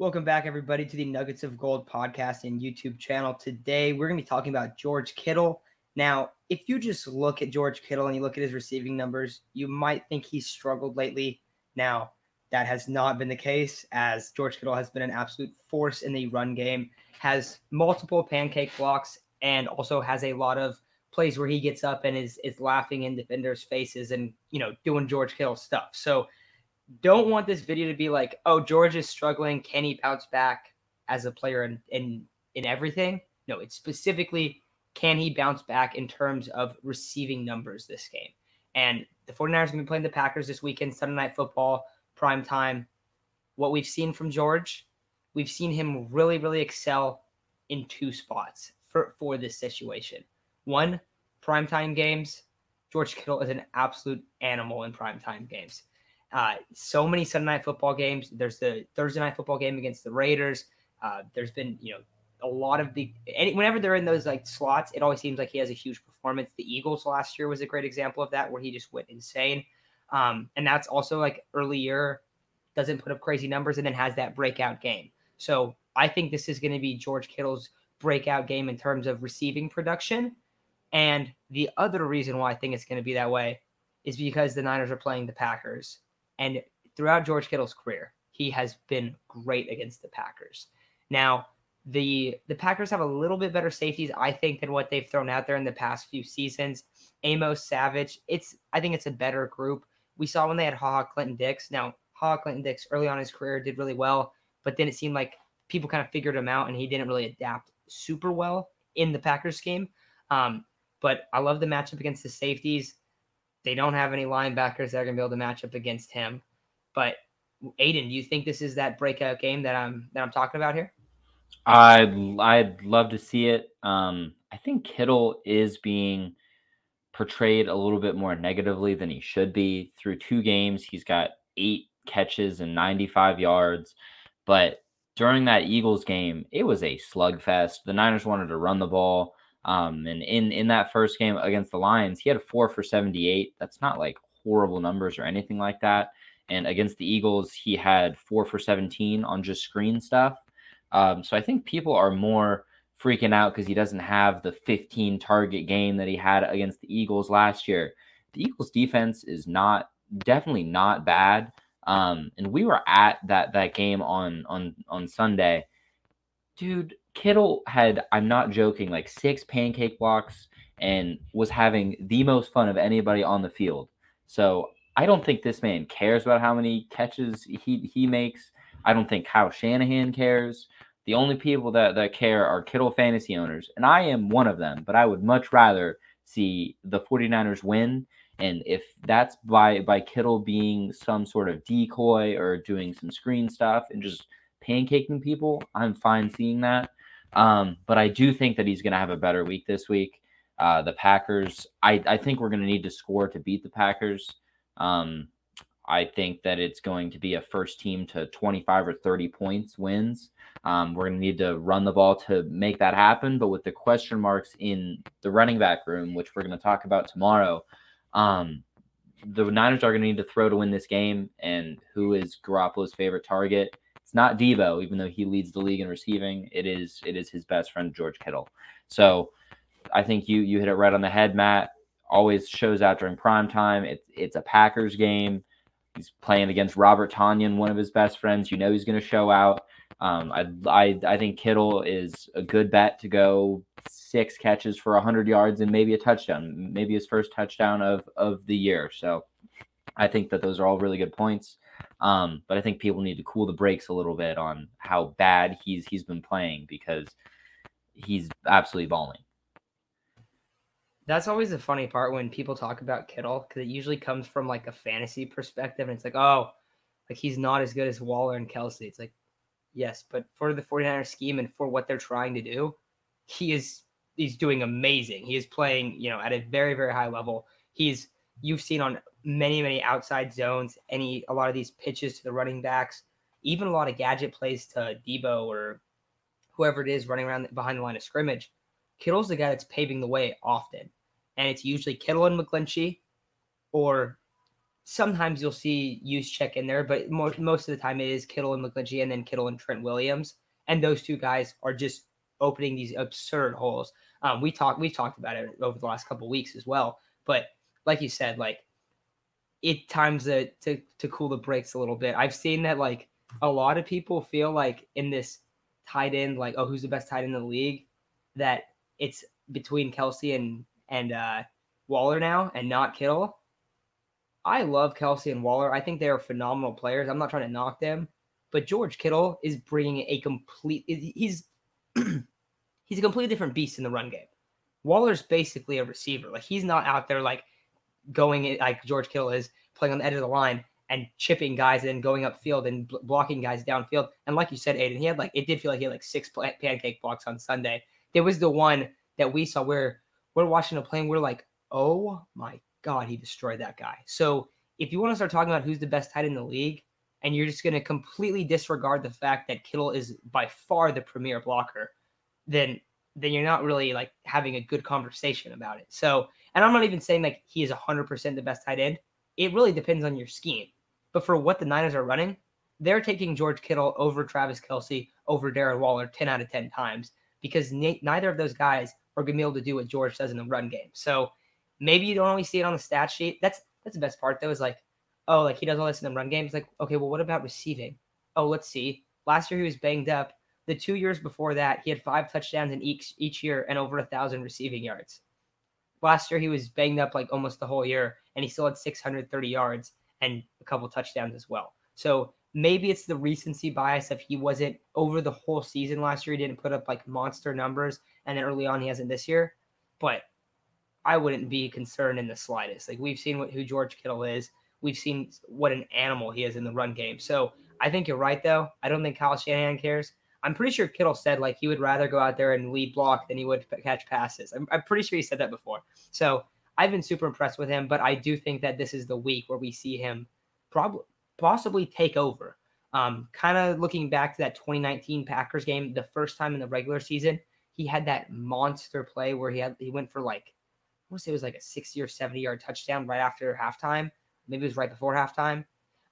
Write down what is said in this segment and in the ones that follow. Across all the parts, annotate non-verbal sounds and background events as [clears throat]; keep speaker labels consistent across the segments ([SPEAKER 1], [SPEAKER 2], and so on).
[SPEAKER 1] Welcome back, everybody, to the Nuggets of Gold podcast and YouTube channel. Today, we're going to be talking about George Kittle. Now, if you just look at George Kittle and you look at his receiving numbers, you might think he's struggled lately. Now, that has not been the case, as George Kittle has been an absolute force in the run game, has multiple pancake blocks, and also has a lot of plays where he gets up and is is laughing in defenders' faces and you know doing George Kittle stuff. So don't want this video to be like, oh, George is struggling. Can he bounce back as a player in in, in everything? No, it's specifically can he bounce back in terms of receiving numbers this game. And the 49ers are going to be playing the Packers this weekend, Sunday night football, prime time. What we've seen from George, we've seen him really, really excel in two spots for, for this situation. One, primetime games. George Kittle is an absolute animal in primetime games. Uh, so many Sunday night football games. There's the Thursday night football game against the Raiders. Uh, there's been, you know, a lot of the Any, whenever they're in those like slots, it always seems like he has a huge performance. The Eagles last year was a great example of that, where he just went insane. Um, and that's also like early year doesn't put up crazy numbers and then has that breakout game. So I think this is going to be George Kittle's breakout game in terms of receiving production. And the other reason why I think it's going to be that way is because the Niners are playing the Packers. And throughout George Kittle's career, he has been great against the Packers. Now, the the Packers have a little bit better safeties, I think, than what they've thrown out there in the past few seasons. Amos Savage, it's I think it's a better group. We saw when they had Ha Ha Clinton Dix. Now, Ha Ha Clinton Dix early on his career did really well, but then it seemed like people kind of figured him out and he didn't really adapt super well in the Packers game. Um, but I love the matchup against the safeties. They don't have any linebackers that are going to be able to match up against him. But Aiden, do you think this is that breakout game that I'm that I'm talking about here?
[SPEAKER 2] I'd I'd love to see it. Um, I think Kittle is being portrayed a little bit more negatively than he should be. Through two games, he's got eight catches and 95 yards, but during that Eagles game, it was a slugfest. The Niners wanted to run the ball. Um, and in in that first game against the Lions, he had a four for 78. That's not like horrible numbers or anything like that. And against the Eagles, he had four for 17 on just screen stuff. Um, so I think people are more freaking out because he doesn't have the 15 target game that he had against the Eagles last year. The Eagles defense is not definitely not bad. Um, and we were at that that game on on on Sunday. Dude, Kittle had, I'm not joking, like six pancake blocks and was having the most fun of anybody on the field. So I don't think this man cares about how many catches he, he makes. I don't think Kyle Shanahan cares. The only people that, that care are Kittle fantasy owners, and I am one of them, but I would much rather see the 49ers win. And if that's by by Kittle being some sort of decoy or doing some screen stuff and just pancaking people, I'm fine seeing that. Um, but I do think that he's going to have a better week this week. Uh, the Packers, I, I think we're going to need to score to beat the Packers. Um, I think that it's going to be a first team to 25 or 30 points wins. Um, we're going to need to run the ball to make that happen. But with the question marks in the running back room, which we're going to talk about tomorrow, um, the Niners are going to need to throw to win this game. And who is Garoppolo's favorite target? It's not Deebo, even though he leads the league in receiving. It is it is his best friend George Kittle. So I think you you hit it right on the head, Matt. Always shows out during prime time. It's it's a Packers game. He's playing against Robert Tonyan, one of his best friends. You know he's going to show out. Um, I, I I think Kittle is a good bet to go six catches for 100 yards and maybe a touchdown, maybe his first touchdown of of the year. So I think that those are all really good points. Um, but I think people need to cool the brakes a little bit on how bad he's he's been playing because he's absolutely balling.
[SPEAKER 1] That's always the funny part when people talk about Kittle because it usually comes from like a fantasy perspective, and it's like, oh, like he's not as good as Waller and Kelce. It's like, yes, but for the 49ers scheme and for what they're trying to do, he is he's doing amazing. He is playing, you know, at a very, very high level. He's you've seen on many, many outside zones, any a lot of these pitches to the running backs, even a lot of gadget plays to Deebo or whoever it is running around behind the line of scrimmage. Kittle's the guy that's paving the way often. And it's usually Kittle and McGlinchey or sometimes you'll see Juszczyk in there, but most most of the time it is Kittle and McGlinchey, and then Kittle and Trent Williams, and those two guys are just opening these absurd holes. Um, we talked we've talked about it over the last couple weeks as well, but like you said, like it times to, to to cool the brakes a little bit. I've seen that like a lot of people feel like in this tight end, like oh, who's the best tight end in the league? That it's between Kelce and and uh, Waller now, and not Kittle. I love Kelce and Waller. I think they are phenomenal players. I'm not trying to knock them, but George Kittle is bringing a complete. He's [clears throat] he's a completely different beast in the run game. Waller's basically a receiver. Like he's not out there like going like George Kittle is playing on the edge of the line and chipping guys and going upfield and bl- blocking guys downfield. And like you said, Aiden, he had like it did feel like he had like six pancake blocks on Sunday. There was the one that we saw where we're watching a play and we're like, oh my god, he destroyed that guy. So if you want to start talking about who's the best tight in the league, and you're just going to completely disregard the fact that Kittle is by far the premier blocker, then then you're not really like having a good conversation about it. So, and I'm not even saying like he is 100% the best tight end. It really depends on your scheme. But for what the Niners are running, they're taking George Kittle over Travis Kelce, over Darren Waller 10 out of 10 times because neither of those guys are going to be able to do what George does in the run game. So maybe you don't always see it on the stat sheet. That's that's the best part though, is like, oh, like he does all this in the run game. It's like, okay, well, what about receiving? Oh, let's see. Last year he was banged up. The two years before that, he had five touchdowns in each each year and over a thousand receiving yards. Last year he was banged up like almost the whole year, and he still had 630 yards and a couple touchdowns as well. So maybe it's the recency bias if he wasn't over the whole season last year. He didn't put up like monster numbers, and then early on he hasn't this year. But I wouldn't be concerned in the slightest. Like we've seen what who George Kittle is. We've seen what an animal he is in the run game. So I think you're right though. I don't think Kyle Shanahan cares. I'm pretty sure Kittle said like he would rather go out there and lead block than he would catch passes. I'm, I'm pretty sure he said that before. So I've been super impressed with him, but I do think that this is the week where we see him probably possibly take over. Um, kind of looking back to that 2019 Packers game, the first time in the regular season, he had that monster play where he had he went for like I want to say it was like a 60 or 70 yard touchdown right after halftime. Maybe it was right before halftime.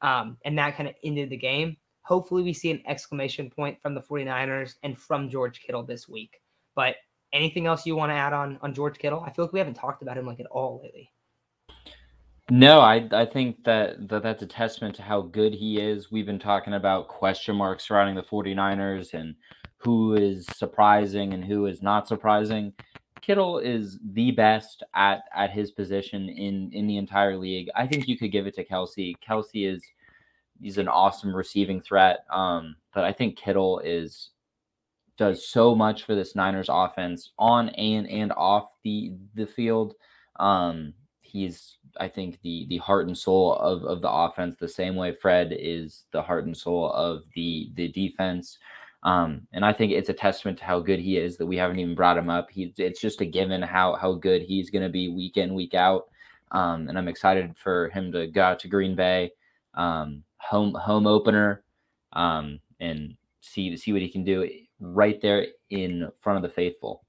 [SPEAKER 1] Um, and that kind of ended the game. Hopefully, we see an exclamation point from the 49ers and from George Kittle this week. But anything else you want to add on on George Kittle? I feel like we haven't talked about him like at all lately.
[SPEAKER 2] No, I I think that, that that's a testament to how good he is. We've been talking about question marks surrounding the 49ers and who is surprising and who is not surprising. Kittle is the best at at his position in in the entire league. I think you could give it to Kelce. Kelce is he's an awesome receiving threat. Um, but I think Kittle is does so much for this Niners offense on and and off the the field. Um, he's I think the the heart and soul of of the offense the same way Fred is the heart and soul of the the defense. Um, and I think it's a testament to how good he is that we haven't even brought him up. He, it's just a given how how good he's going to be week in week out. Um, and I'm excited for him to go out to Green Bay. Um, home home opener um, and see see what he can do right there in front of the faithful.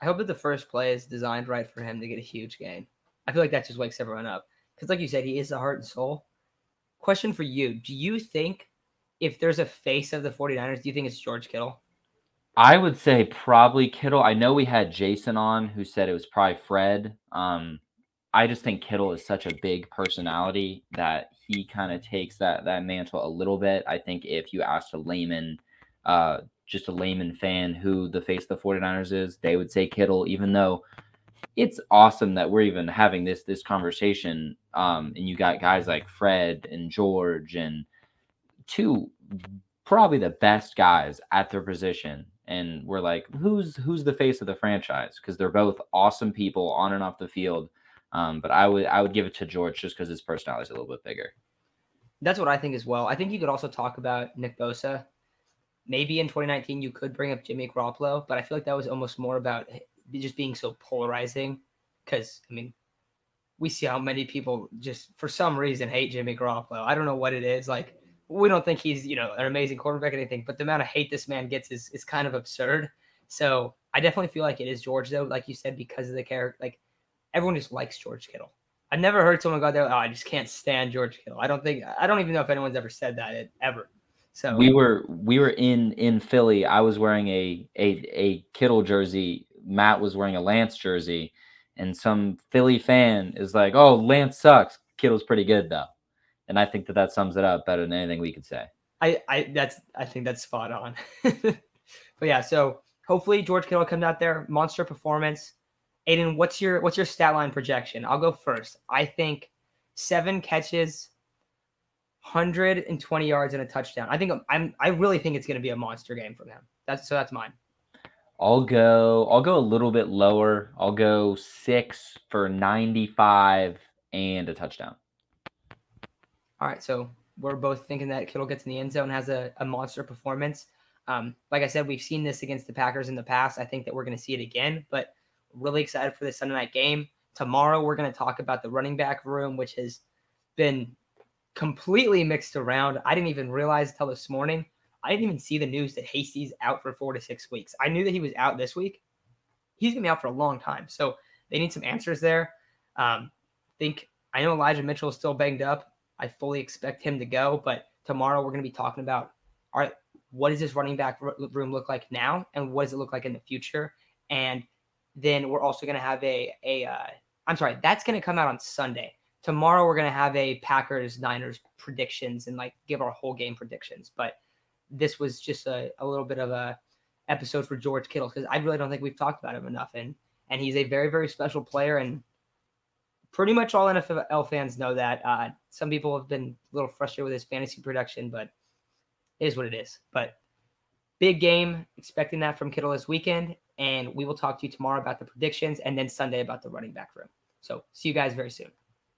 [SPEAKER 1] I hope that the first play is designed right for him to get a huge gain. I feel like that just wakes everyone up because, like you said, he is the heart and soul. Question for you: Do you think if there's a face of the 49ers, do you think it's George Kittle?
[SPEAKER 2] I would say probably Kittle. I know we had Jason on who said it was probably Fred. Um, I just think Kittle is such a big personality that he kind of takes that that mantle a little bit. I think if you asked a layman, uh, just a layman fan who the face of the 49ers is, they would say Kittle, even though it's awesome that we're even having this this conversation. Um, and you got guys like Fred and George and two probably the best guys at their position. And we're like, who's who's the face of the franchise? Because they're both awesome people on and off the field um, but I would I would give it to George just because his personality is a little bit bigger.
[SPEAKER 1] That's what I think as well. I think you could also talk about Nick Bosa. Maybe in 2019 you could bring up Jimmy Garoppolo, but I feel like that was almost more about just being so polarizing. Because I mean, we see how many people just for some reason hate Jimmy Garoppolo. I don't know what it is. Like we don't think he's you know an amazing quarterback or anything, but the amount of hate this man gets is is kind of absurd. So I definitely feel like it is George though, like you said, because of the character. Like everyone just likes George Kittle. I've never heard someone go out there. Oh, I just can't stand George Kittle. I don't think I don't even know if anyone's ever said that ever. So
[SPEAKER 2] we were we were in in Philly. I was wearing a a a Kittle jersey. Matt was wearing a Lance jersey, and some Philly fan is like, "Oh, Lance sucks. Kittle's pretty good though," and I think that that sums it up better than anything we could say.
[SPEAKER 1] I I that's I think that's spot on. [laughs] but yeah, so hopefully George Kittle comes out there, monster performance. Aiden, what's your what's your stat line projection? I'll go first. I think seven catches, 120 yards and a touchdown. I think I'm I really think it's going to be a monster game from him. That's so that's mine.
[SPEAKER 2] I'll go I'll go a little bit lower. I'll go 6 for 95 and a touchdown.
[SPEAKER 1] All right, so we're both thinking that Kittle gets in the end zone has a, a monster performance. Um, like I said, we've seen this against the Packers in the past. I think that we're going to see it again, but really excited for this Sunday night game. Tomorrow, we're going to talk about the running back room, which has been completely mixed around. I didn't even realize until this morning. I didn't even see the news that Hasty's out for four to six weeks. I knew that he was out this week. He's gonna be out for a long time, so they need some answers there. Um, think I know Elijah Mitchell is still banged up. I fully expect him to go, but tomorrow we're gonna be talking about all right, what does this running back room look like now, and what does it look like in the future? And then we're also gonna have a a uh, I'm sorry, that's gonna come out on Sunday tomorrow we're gonna have a Packers Niners predictions and like give our whole game predictions. But this was just a, a little bit of a episode for George Kittle because I really don't think we've talked about him enough. And and he's a very very special player and pretty much all NFL fans know that. Uh, some people have been a little frustrated with his fantasy production, but it is what it is. But big game, expecting that from Kittle this weekend. And we will talk to you tomorrow about the predictions and then Sunday about the running back room. So see you guys very soon.